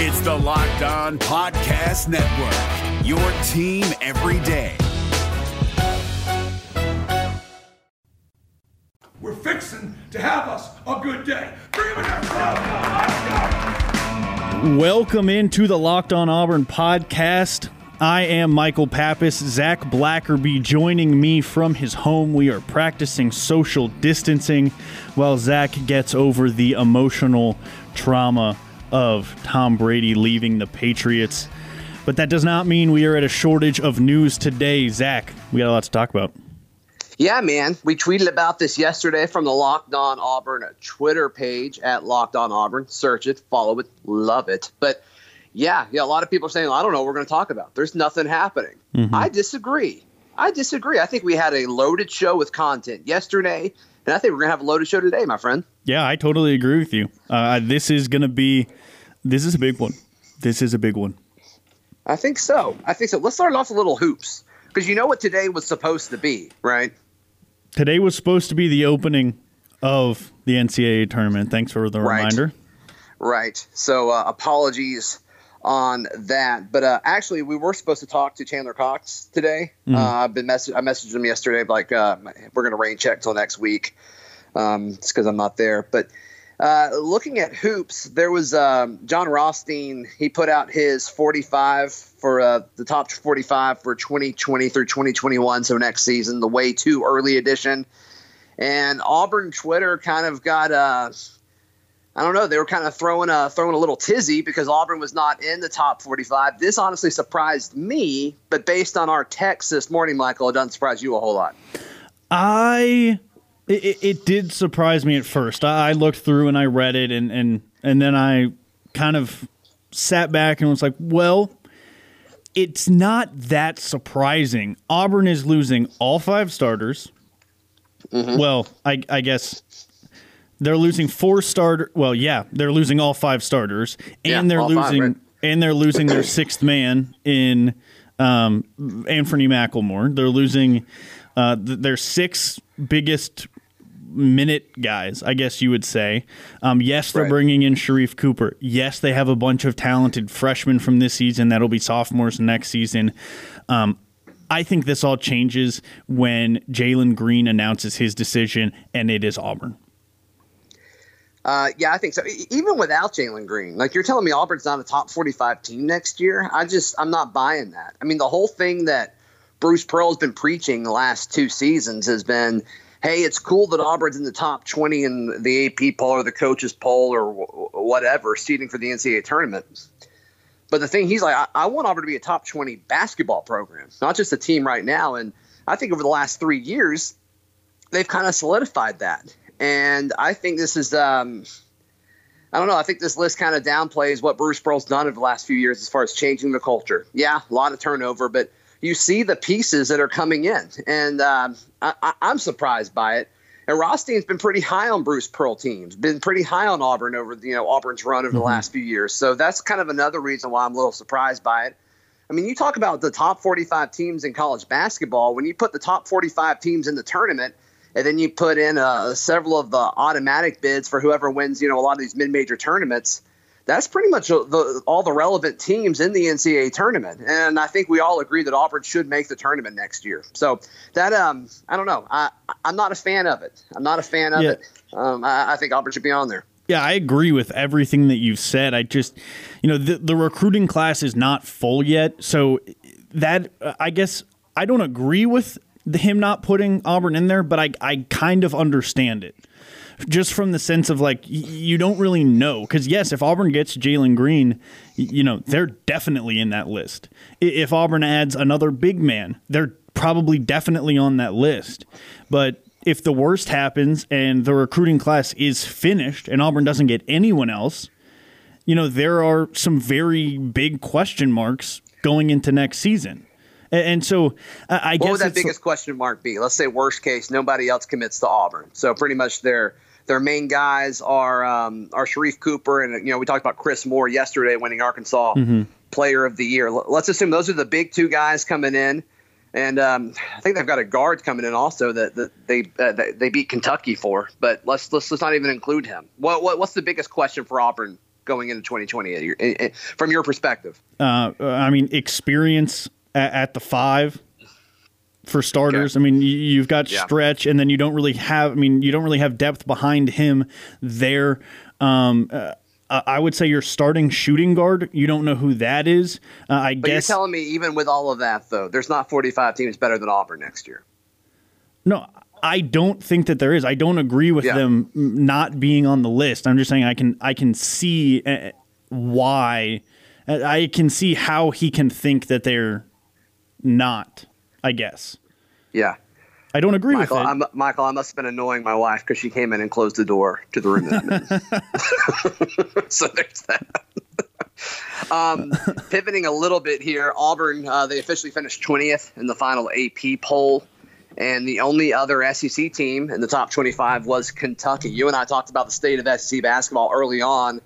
It's the Locked On Podcast Network, your team every day. We're fixing to have us a good day. Bring him in there. Welcome into the Locked On Auburn podcast. I am Michael Pappas. Zac Blackerby joining me from his home. We are practicing social distancing while Zac gets over the emotional trauma of Tom Brady leaving the Patriots. But that does not mean we are at a shortage of news today. Zac, we got a lot to talk about. Yeah, man. We tweeted about this yesterday from the Locked On Auburn Twitter page at Locked On Auburn. Search it, follow it, love it. But yeah, yeah, a lot of people are saying, I don't know what we're going to talk about. There's nothing happening. Mm-hmm. I disagree. I disagree. I think we had a loaded show with content yesterday, and I think we're going to have a loaded show today, my friend. Yeah, I totally agree with you. Uh, this is going to be, this is a big one. This is a big one. I think so. I think so. Let's start off a little hoops because you know what today was supposed to be, right? Today was supposed to be the opening of the NCAA tournament. Thanks for the right. reminder. Right. So uh, apologies on that. But uh, actually, we were supposed to talk to Chandler Cox today. Mm-hmm. Uh, I've been mess- I messaged him yesterday, like uh, we're going to rain check till next week. Um, it's because I'm not there. But uh, looking at hoops, there was um, Jon Rothstein. He put out his 45 for uh, the top 45 for 2020 through 2021, so next season, the way too early edition. And Auburn Twitter kind of got uh, I don't know. They were kind of throwing a throwing a little tizzy because Auburn was not in the top 45. This honestly surprised me, but based on our text this morning, Michael, it doesn't surprise you a whole lot. I it, it did surprise me at first. I, I looked through and I read it, and and and then I kind of sat back and was like, well. It's not that surprising. Auburn is losing all five starters. Mm-hmm. Well, I, I guess they're losing four starter. Well, yeah, they're losing all five starters, and yeah, they're losing five, right? and they're losing their sixth man in um, Anfernee McLemore. They're losing uh, their six biggest minute guys, I guess you would say. Um, yes, they're right. bringing in Sharife Cooper. Yes, they have a bunch of talented freshmen from this season that'll be sophomores next season. Um, I think this all changes when Jalen Green announces his decision, and it is Auburn. Uh, yeah, I think so. Even without Jalen Green, like you're telling me Auburn's not a top 45 team next year. I just I'm not buying that. I mean, the whole thing that Bruce Pearl has been preaching the last two seasons has been, hey, it's cool that Auburn's in the top 20 in the AP poll or the coaches poll or whatever, seeding for the NCAA tournament. But the thing he's like, I, I want Auburn to be a top 20 basketball program, not just a team right now. And I think over the last three years, they've kind of solidified that. And I think this is, um, I don't know. I think this list kind of downplays what Bruce Pearl's done over the last few years as far as changing the culture. Yeah, a lot of turnover, but you see the pieces that are coming in, and um, I, am surprised by it. And Rothstein's been pretty high on Bruce Pearl teams, been pretty high on Auburn over you know Auburn's run over mm-hmm. the last few years. So that's kind of another reason why I'm a little surprised by it. I mean, you talk about the top 45 teams in college basketball. When you put the top 45 teams in the tournament, and then you put in uh, several of the automatic bids for whoever wins, you know, a lot of these mid-major tournaments. That's pretty much the, all the relevant teams in the NCAA tournament, and I think we all agree that Auburn should make the tournament next year. So that um, I don't know, I I'm not a fan of it. I'm not a fan of yeah. it. Um, I, I think Auburn should be on there. Yeah, I agree with everything that you've said. I just, you know, the, the recruiting class is not full yet. So that, I guess, I don't agree with him not putting Auburn in there, but I, I kind of understand it. Just from the sense of like, you don't really know. Because, yes, if Auburn gets Jalen Green, you know, they're definitely in that list. If Auburn adds another big man, they're probably definitely on that list. But if the worst happens and the recruiting class is finished and Auburn doesn't get anyone else, you know, there are some very big question marks going into next season. And so I guess what would that biggest question mark be? Let's say worst case, nobody else commits to Auburn. So pretty much their their main guys are um, are Sharife Cooper and you know we talked about Chris Moore yesterday winning Arkansas mm-hmm. Player of the Year. Let's assume those are the big two guys coming in. And um, I think they've got a guard coming in also that, that they uh, they beat Kentucky for. But let's let's let's not even include him. What, what what's the biggest question for Auburn going into 2020 from your perspective? Uh, I mean, experience at, at the five for starters. Okay. I mean, you've got yeah. stretch, and then you don't really have. I mean, you don't really have depth behind him there. Um, uh, I would say your starting shooting guard. You don't know who that is. Uh, I but guess. You're telling me even with all of that, though, there's not 45 teams better than Auburn next year. No, I don't think that there is. I don't agree with yeah. them not being on the list. I'm just saying I can I can see uh, why. Uh, I can see how he can think that they're not. I guess. Yeah. I don't agree Michael, with it. I'm, Michael, I must have been annoying my wife because she came in and closed the door to the room. so there's that. um, pivoting a little bit here, Auburn, uh, they officially finished 20th in the final AP poll. And the only other SEC team in the top 25 was Kentucky. You and I talked about the state of SEC basketball early on.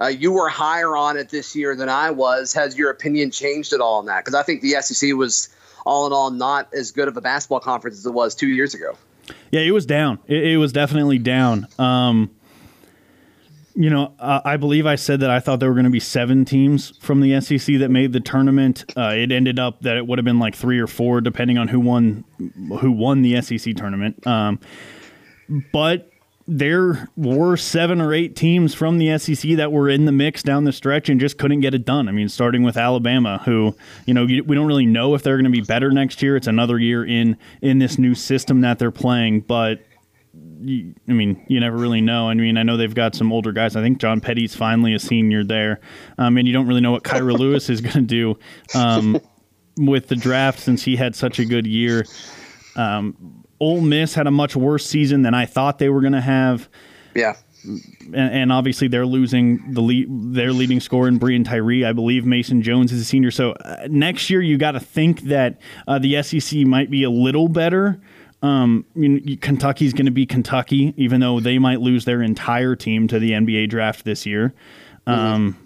Uh, you were higher on it this year than I was. Has your opinion changed at all on that? Because I think the SEC was all in all not as good of a basketball conference as it was two years ago. Yeah, it was down. It, it was definitely down. Um, you know, I believe I said that I thought there were going to be seven teams from the SEC that made the tournament. Uh, it ended up that it would have been like three or four, depending on who won who won the SEC tournament. Um, but there were seven or eight teams from the SEC that were in the mix down the stretch and just couldn't get it done. I mean, starting with Alabama, who you know we don't really know if they're going to be better next year. It's another year in in this new system that they're playing, but. I mean, you never really know. I mean, I know they've got some older guys. I think John Petty's finally a senior there, um, and you don't really know what Kira Lewis is going to do um, with the draft since he had such a good year. Um, Ole Miss had a much worse season than I thought they were going to have. Yeah. And, and, obviously they're losing the lead, their leading scorer in Breein Tyree. I believe Mason Jones is a senior. So uh, next year you got to think that uh, the SEC might be a little better. Um, you know, Kentucky's going to be Kentucky, even though they might lose their entire team to the NBA draft this year. Um, mm-hmm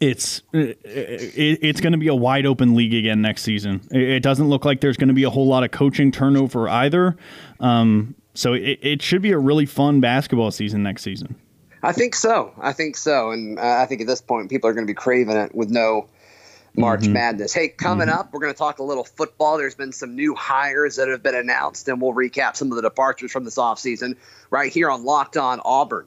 it's it, it's going to be a wide open league again next season. It, doesn't look like there's going to be a whole lot of coaching turnover either. Um, so it, it, should be a really fun basketball season next season. I think so. I think so, and uh, I think at this point people are going to be craving it with no March mm-hmm. Madness. Hey, coming mm-hmm. up, we're going to talk a little football. There's been some new hires that have been announced, and we'll recap some of the departures from this offseason right here on Locked On Auburn.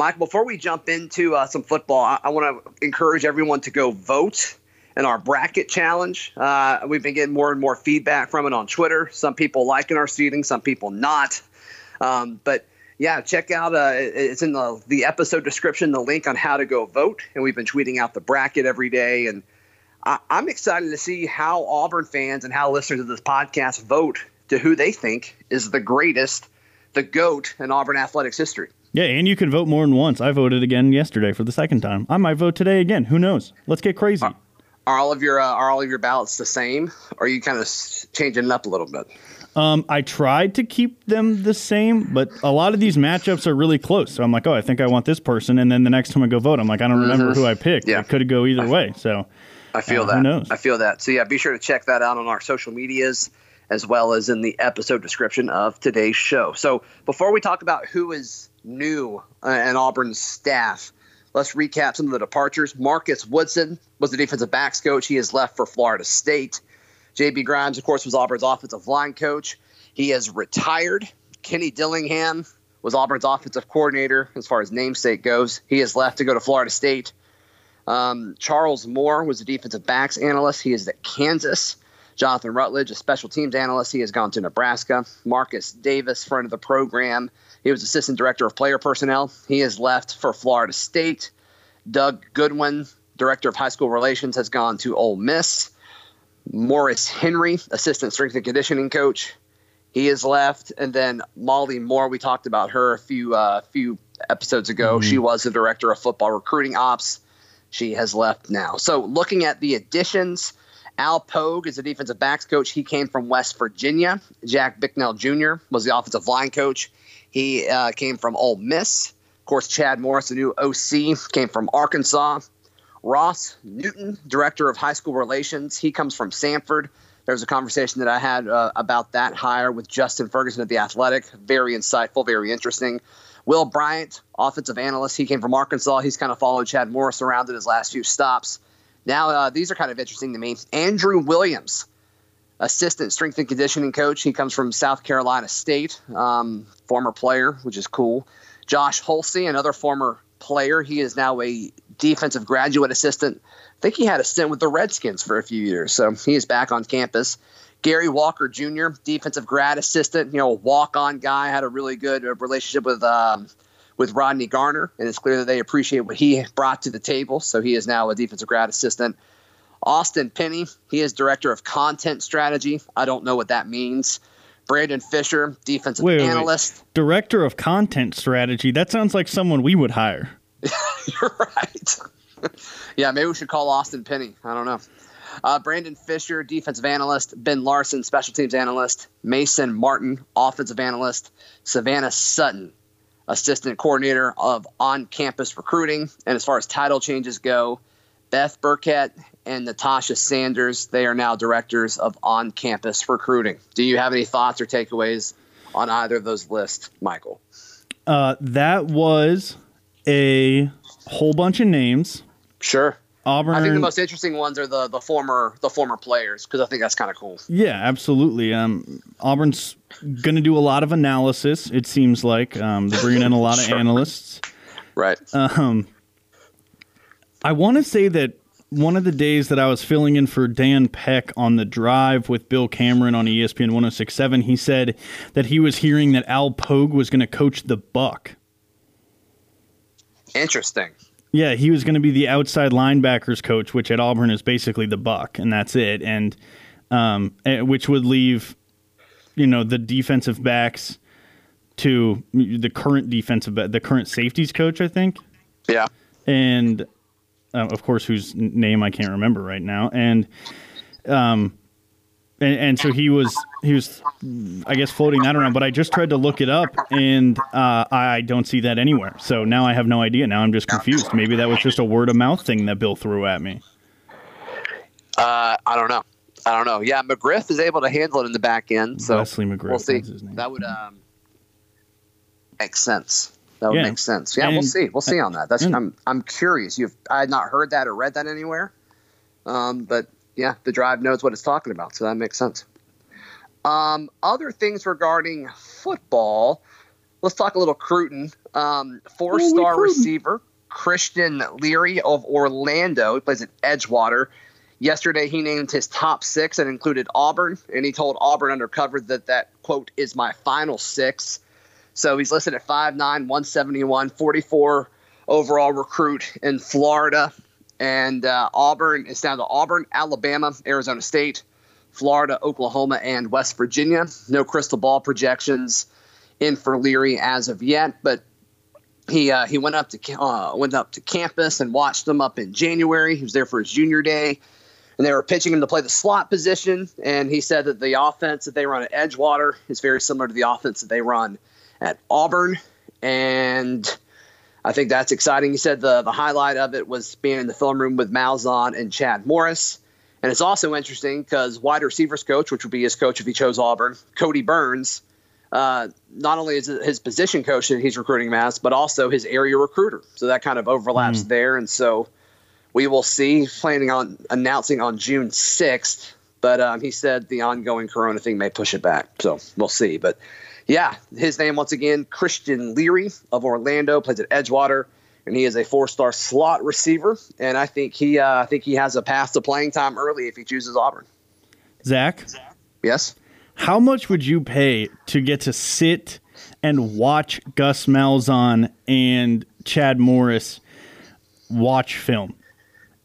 Mike, before we jump into uh, some football, I, I want to encourage everyone to go vote in our bracket challenge. Uh, we've been getting more and more feedback from it on Twitter. Some people liking our seating, some people not. Um, but yeah, check out. Uh, it's in the the episode description, the link on how to go vote. And we've been tweeting out the bracket every day, and I, I'm excited to see how Auburn fans and how listeners of this podcast vote to who they think is the greatest, the goat in Auburn athletics history. Yeah, and you can vote more than once. I voted again yesterday for the second time. I might vote today again. Who knows? Let's get crazy. Are, are all of your uh, are all of your ballots the same, or are you kind of changing it up a little bit? Um, I tried to keep them the same, but a lot of these matchups are really close. So I'm like, oh, I think I want this person, and then the next time I go vote, I'm like, I don't remember mm-hmm. who I picked. Yeah. It could go either way. So I feel uh, that. Who knows? I feel that. So yeah, be sure to check that out on our social medias as well as in the episode description of today's show. So before we talk about who is new uh, and Auburn's staff. Let's recap some of the departures. Marcus Woodson was the defensive backs coach. He has left for Florida State. JB Grimes, of course, was Auburn's offensive line coach. He has retired. Kenny Dillingham was Auburn's offensive coordinator as far as namesake goes. He has left to go to Florida State. Um, Charles Moore was the defensive backs analyst. He is at Kansas. Jonathan Rutledge, a special teams analyst. He has gone to Nebraska. Marcus Davis, friend of the program, he was assistant director of player personnel. He has left for Florida State. Doug Goodwin, director of high school relations, has gone to Ole Miss. Morris Henry, assistant strength and conditioning coach. he has left, and then Molly Moore. We talked about her a few uh, few episodes ago. Mm-hmm. She was the director of football recruiting ops. She has left now. So looking at the additions, Al Pogue is a defensive backs coach. He came from West Virginia. Jack Bicknell Jr. was the offensive line coach. He uh, came from Ole Miss. Of course, Chad Morris, the new OC, came from Arkansas. Ross Newton, director of high school relations, he comes from Samford. There was a conversation that I had uh, about that hire with Justin Ferguson at the Athletic. Very insightful, very interesting. Will Bryant, offensive analyst, he came from Arkansas. He's kind of followed Chad Morris around in his last few stops. Now, uh, these are kind of interesting to me. Andrew Williams, assistant strength and conditioning coach. He comes from South Carolina State, um, former player, which is cool. Josh Holsey, another former player. He is now a defensive graduate assistant. I think he had a stint with the Redskins for a few years, so he is back on campus. Gary Walker Jr., defensive grad assistant, you know, walk-on guy, had a really good uh, relationship with um, with Rodney Garner, and it's clear that they appreciate what he brought to the table. So he is now a defensive grad assistant. Austin Penny, he is director of content strategy. I don't know what that means. Brandon Fisher, defensive wait, analyst. Wait. Director of content strategy. That sounds like someone we would hire. You're right. yeah, maybe we should call Austin Penny. I don't know. Uh, Brandon Fisher, defensive analyst. Ben Larson, special teams analyst. Mason Martin, offensive analyst. Savannah Sutton, assistant coordinator of on campus recruiting. And as far as title changes go, Beth Burkett and Natasha Sanders, they are now directors of on campus recruiting. Do you have any thoughts or takeaways on either of those lists, Michael? Uh, that was a whole bunch of names. Sure. Auburn. I think the most interesting ones are the the former the former players because I think that's kind of cool. Yeah, absolutely. Um, Auburn's going to do a lot of analysis. It seems like um, they're bringing in a lot sure. of analysts. Right. Um, I want to say that one of the days that I was filling in for Dan Peck on the drive with Bill Cameron on ESPN 1067, he said that he was hearing that Al Pogue was going to coach the Buck. Interesting. Yeah, he was going to be the outside linebackers coach, which at Auburn is basically the Buck, and that's it. And um, eh, which would leave, you know, the defensive backs to the current defensive, the current safeties coach, I think. Yeah. And uh, of course, whose name I can't remember right now, and um, and, and, so he was he was, I guess, floating that around. But I just tried to look it up, and uh, I don't see that anywhere. So now I have no idea. Now I'm just confused. Maybe that was just a word of mouth thing that Bill threw at me. Uh, I don't know. I don't know. Yeah, McGriff is able to handle it in the back end. So McGriff. We'll see. That would um, make sense. That would yeah. make sense. Yeah, and, we'll see. We'll see on that. That's and, I'm I'm curious. You've I had not heard that or read that anywhere. Um, but yeah, the drive knows what it's talking about, so that makes sense. Um, other things regarding football. Let's talk a little Cruton. Um, four-star receiver Christian Leary of Orlando. He plays at Edgewater. Yesterday, he named his top six and included Auburn, and he told Auburn Undercover that that quote is my final six. So he's listed at 5'9, 171, 44 overall recruit in Florida. And uh, Auburn is down to Auburn, Alabama, Arizona State, Florida, Oklahoma, and West Virginia. No crystal ball projections in for Leary as of yet, but he uh, he went up to uh, went up to campus and watched them up in January. He was there for his junior day, and they were pitching him to play the slot position. And he said that the offense that they run at Edgewater is very similar to the offense that they run at Auburn, and I think that's exciting. He said the the highlight of it was being in the film room with Malzahn and Chad Morris. And it's also interesting because wide receivers coach, which would be his coach if he chose Auburn, Kodi Burns, uh, not only is it his position coach that he's recruiting mass, but also his area recruiter. So that kind of overlaps mm. there. And so we will see, planning on announcing on June 6th. But um, he said the ongoing Corona thing may push it back. So we'll see. But yeah, his name once again, Christian Leary of Orlando, plays at Edgewater, and he is a four-star slot receiver. And I think he, uh, I think he has a path to playing time early if he chooses Auburn. Zac, yes. How much would you pay to get to sit and watch Gus Malzahn and Chad Morris watch film?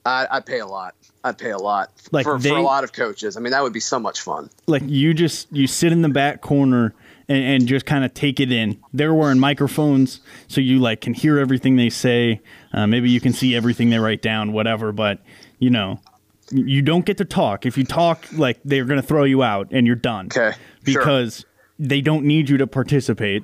I, I pay a lot. I'd pay a lot Like for, they- for a lot of coaches. I mean, that would be so much fun. like you just you sit in the back corner and, and just kind of take it in. They're wearing microphones, so you like can hear everything they say. Uh, maybe you can see everything they write down, whatever. But you know, you don't get to talk. If you talk, like they're going to throw you out and you're done. Okay, sure. because they don't need you to participate.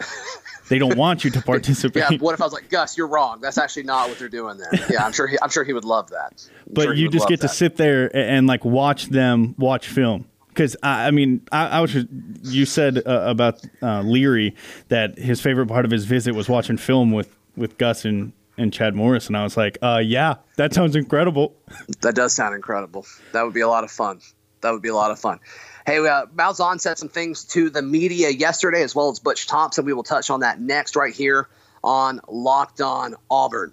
they don't want you to participate. Yeah. What if I was like, Gus, you're wrong. That's actually not what they're doing there. Yeah, I'm sure. He, I'm sure he would love that. I'm but sure you just get to sit there and, and like watch them watch film because I, I mean I, I was you said uh, about uh, Leary that his favorite part of his visit was watching film with with Gus and and Chad Morris and I was like uh yeah that sounds incredible That does sound incredible. That would be a lot of fun. That would be a lot of fun. Hey, uh, Malzahn said some things to the media yesterday, as well as Butch Thompson. We will touch on that next, right here on Locked On Auburn.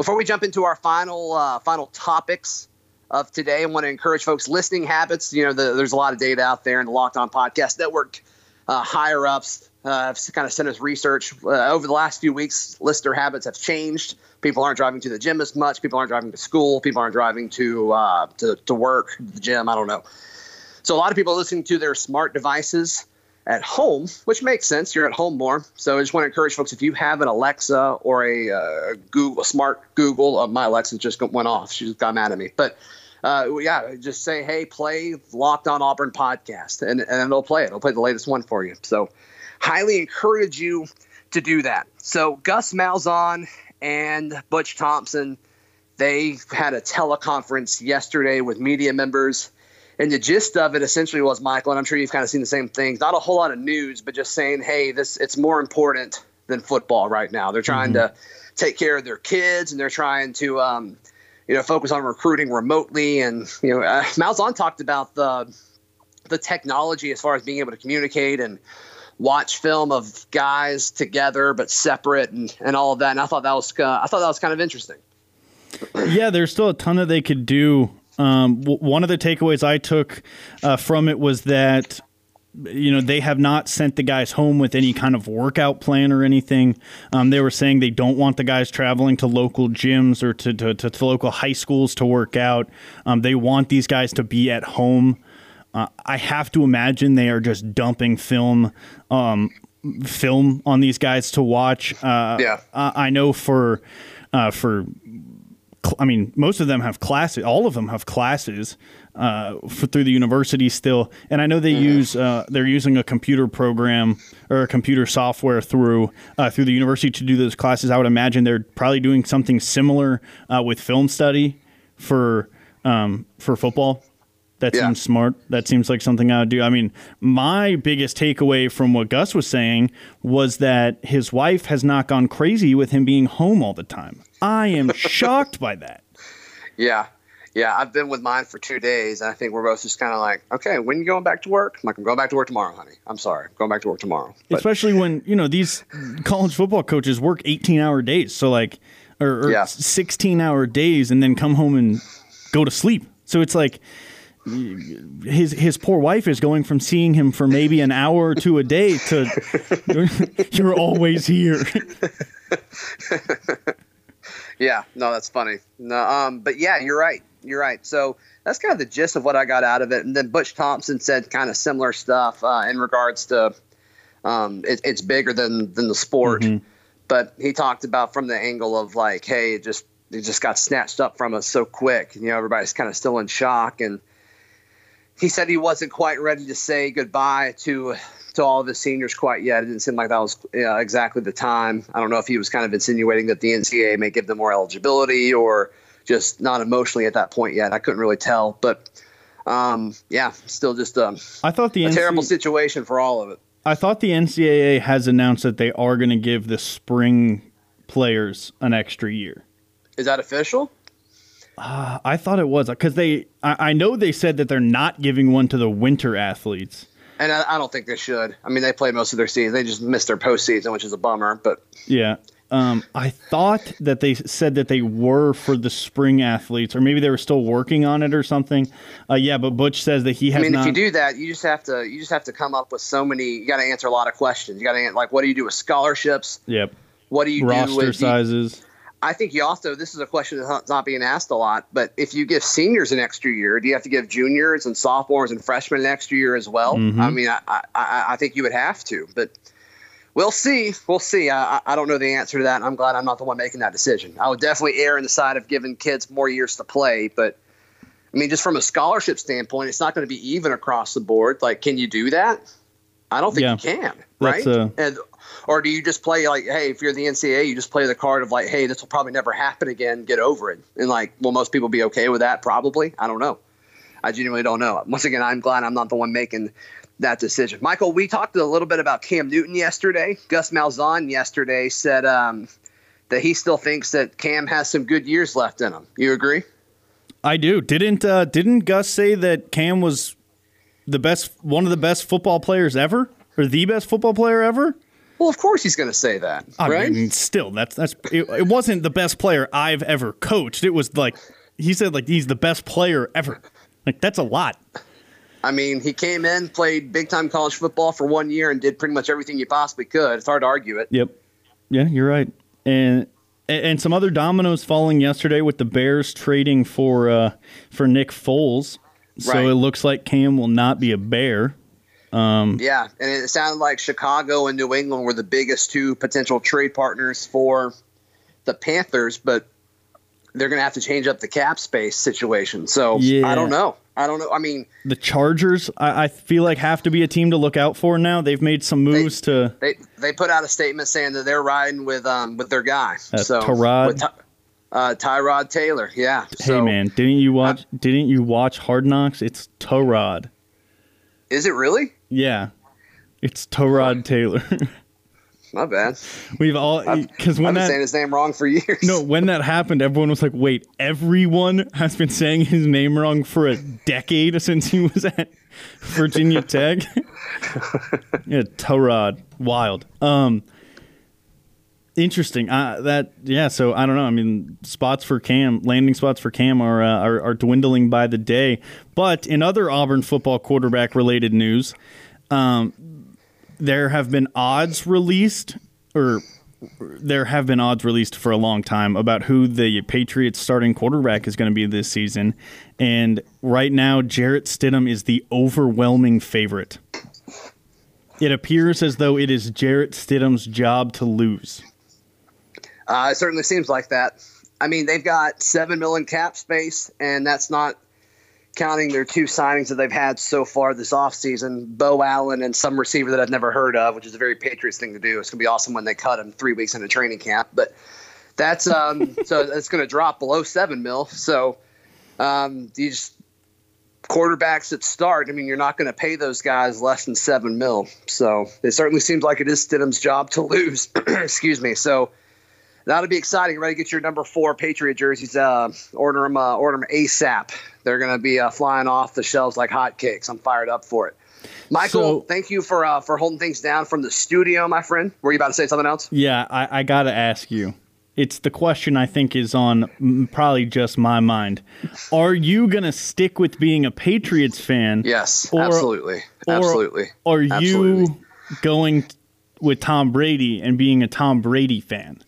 Before we jump into our final uh, final topics of today, I want to encourage folks listening habits. You know, the, there's a lot of data out there in the Locked On Podcast Network. Uh, higher ups uh, have kind of sent us research uh, over the last few weeks. Listener habits have changed. People aren't driving to the gym as much. People aren't driving to school. People aren't driving to uh, to, to work, the gym. I don't know. So a lot of people are listening to their smart devices at home, which makes sense. You're at home more. So I just want to encourage folks if you have an Alexa or a uh, Google, a smart Google, uh, my Alexa just went off. She just got mad at me. But uh, yeah, just say, hey, play Locked On Auburn podcast, and, and it'll play it. It'll play the latest one for you. So highly encourage you to do that. So Gus Malzahn and Butch Thompson, they had a teleconference yesterday with media members. And the gist of it essentially was, Michael, and I'm sure you've kind of seen the same things. Not a whole lot of news, but just saying, hey, this it's more important than football right now. They're trying to take care of their kids, and they're trying to, um, you know, focus on recruiting remotely. And you know, uh, Malzahn talked about the the technology as far as being able to communicate and watch film of guys together but separate and, and all of that. And I thought that was uh, I thought that was kind of interesting. yeah, there's still a ton that they could do. Um, w- one of the takeaways I took uh, from it was that you know they have not sent the guys home with any kind of workout plan or anything. Um, they were saying they don't want the guys traveling to local gyms or to, to, to, to local high schools to work out. Um, they want these guys to be at home. Uh, I have to imagine they are just dumping film, um, film on these guys to watch. Uh, Yeah. I, I know for uh, for I mean, most of them have classes. All of them have classes uh, for, through the university still, and I know they use uh, they're using a computer program or a computer software through uh, through the university to do those classes. I would imagine they're probably doing something similar uh, with film study for um, for football. That Yeah. seems smart. That seems like something I would do. I mean, my biggest takeaway from what Gus was saying was that his wife has not gone crazy with him being home all the time. I am shocked by that. Yeah. Yeah, I've been with mine for two days, and I think we're both just kind of like, okay, when you going back to work? I'm like, I'm going back to work tomorrow, honey. I'm sorry, I'm going back to work tomorrow. But Especially when, you know, these college football coaches work 18 hour days. So, like, or, or Yeah. 16 hour days and then come home and go to sleep. So it's like, his his poor wife is going from seeing him for maybe an hour or two a day to you're always here. yeah, no, that's funny. No, um, but yeah, you're right. You're right. So that's kind of the gist of what I got out of it. And then Butch Thompson said kind of similar stuff uh, in regards to um, it, it's bigger than than the sport. But he talked about from the angle of like, hey, it just it just got snatched up from us so quick. You know, everybody's kind of still in shock and he said he wasn't quite ready to say goodbye to to all of his seniors quite yet. It didn't seem like that was uh, exactly the time. I don't know if he was kind of insinuating that the NCAA may give them more eligibility or just not emotionally at that point yet. I couldn't really tell, but um, yeah, still just um, I thought the a terrible situation for all of it. I thought the NCAA has announced that they are going to give the spring players an extra year. Is that official? I thought it was because they. I, I know they said that they're not giving one to the winter athletes. And I, I don't think they should. I mean, they played most of their season. They just missed their postseason, which is a bummer. But Yeah. Um, I thought that they said that they were for the spring athletes, or maybe they were still working on it or something. Uh, yeah, but Butch says that he has I mean, not. if you do that, you just have to you just have to come up with so many. You got to answer a lot of questions. You got to like, what do you do with scholarships? yep. What do you do Roster with sizes. I think you also this is a question that's not- being asked a lot, but if you give seniors an extra year, do you have to give juniors and sophomores and freshmen an extra year as well? Mm-hmm. I mean, I, I- I think you would have to, but we'll see. We'll see. I, I- don't know the answer to that. I'm glad I'm not the one making that decision. I would definitely err on the side of giving kids more years to play, but I mean, just from a scholarship standpoint, it's not going to be even across the board. Like, can you do that? I don't think Yeah. you can, right? Uh, and or do you just play like, hey, if you're the NCAA, you just play the card of like, hey, this will probably never happen again. Get over it. And like, will most people be okay with that? Probably. I don't know. I genuinely don't know. Once again, I'm glad I'm not the one making that decision. Michael, we talked a little bit about Cam Newton yesterday. Gus Malzahn yesterday said um, that he still thinks that Cam has some good years left in him. You agree? I do. Didn't uh, didn't Gus say that Cam was the best, one of the best football players ever, or the best football player ever? Well, of course he's going to say that, I right? mean, still, that's that's. It, it wasn't the best player I've ever coached. It was like he said, like he's the best player ever. Like that's a lot. I mean, he came in, played big time college football for one year, and did pretty much everything you possibly could. It's hard to argue it. Yep. Yeah, you're right. And and some other dominoes falling yesterday with the Bears trading for uh, for Nick Foles. So Right. it looks like Cam will not be a Bear. Yeah, and it sounded like Chicago and New England were the biggest two potential trade partners for the Panthers, but they're going to have to change up the cap space situation. So Yeah. I don't know. I don't know. I mean, The Chargers, I, I feel like have to be a team to look out for now. They've made some moves to. they they put out a statement saying that they're riding with um with their guy. Uh, so Tyrod? uh, Tyrod Taylor. Yeah. Hey So, man, didn't you watch? didn't you watch Hard Knocks? It's Torod. is it really? Yeah, it's Torod Taylor. My bad. We've all because I've when been that saying his name wrong for years. No, when that happened, everyone was like, wait, everyone has been saying his name wrong for a decade since he was at Virginia Tech. yeah, Torod. Wild. Um interesting. Uh, that yeah, so I don't know. I mean, spots for Cam, landing spots for Cam are, uh, are are dwindling by the day. But in other Auburn football quarterback related news, um, there have been odds released or there have been odds released for a long time about who the Patriots starting quarterback is going to be this season. And right now, Jarrett Stidham is the overwhelming favorite. It appears as though it is Jarrett Stidham's job to lose. Uh, it certainly seems like that. I mean, they've got seven million cap space, and that's not counting their two signings that they've had so far this offseason, Beau Allen and some receiver that I've never heard of, which is a very Patriots thing to do. It's gonna be awesome when they cut him three weeks into training camp. But that's um so it's gonna drop below seven mil. So um these quarterbacks that start, I mean, you're not gonna pay those guys less than seven mil. So it certainly seems like it is Stidham's job to lose. Excuse me. So That'll be exciting. Ready to get your number four Patriot jerseys. Uh, order them. Uh, order them ASAP. They're going to be uh, flying off the shelves like hotcakes. I'm fired up for it. Michael, So- thank you for uh, for holding things down from the studio, my friend. Were you about to say something else? Yeah, I, I got to ask you. It's the question I think is on probably just my mind. Are you going to stick with being a Patriots fan? Yes, Or- absolutely, or absolutely. Are you Absolutely. going with Tom Brady and being a Tom Brady fan?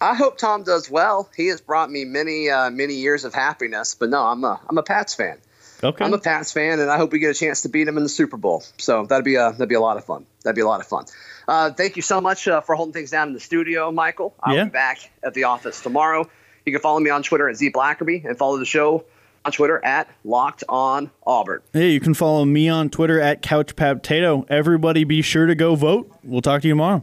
I hope Tom does well. He has brought me many uh, many years of happiness. But no, I'm a I'm a Pats fan. Okay. I'm a Pats fan, and I hope we get a chance to beat him in the Super Bowl. So that'd be a that'd be a lot of fun. That'd be a lot of fun. Uh, thank you so much uh, for holding things down in the studio, Michael. I'll Yeah. be back at the office tomorrow. You can follow me on Twitter at Z Blackerby and follow the show on Twitter at Locked On Auburn. Hey, you can follow me on Twitter at CouchPaptato. Everybody be sure to go vote. We'll talk to you tomorrow.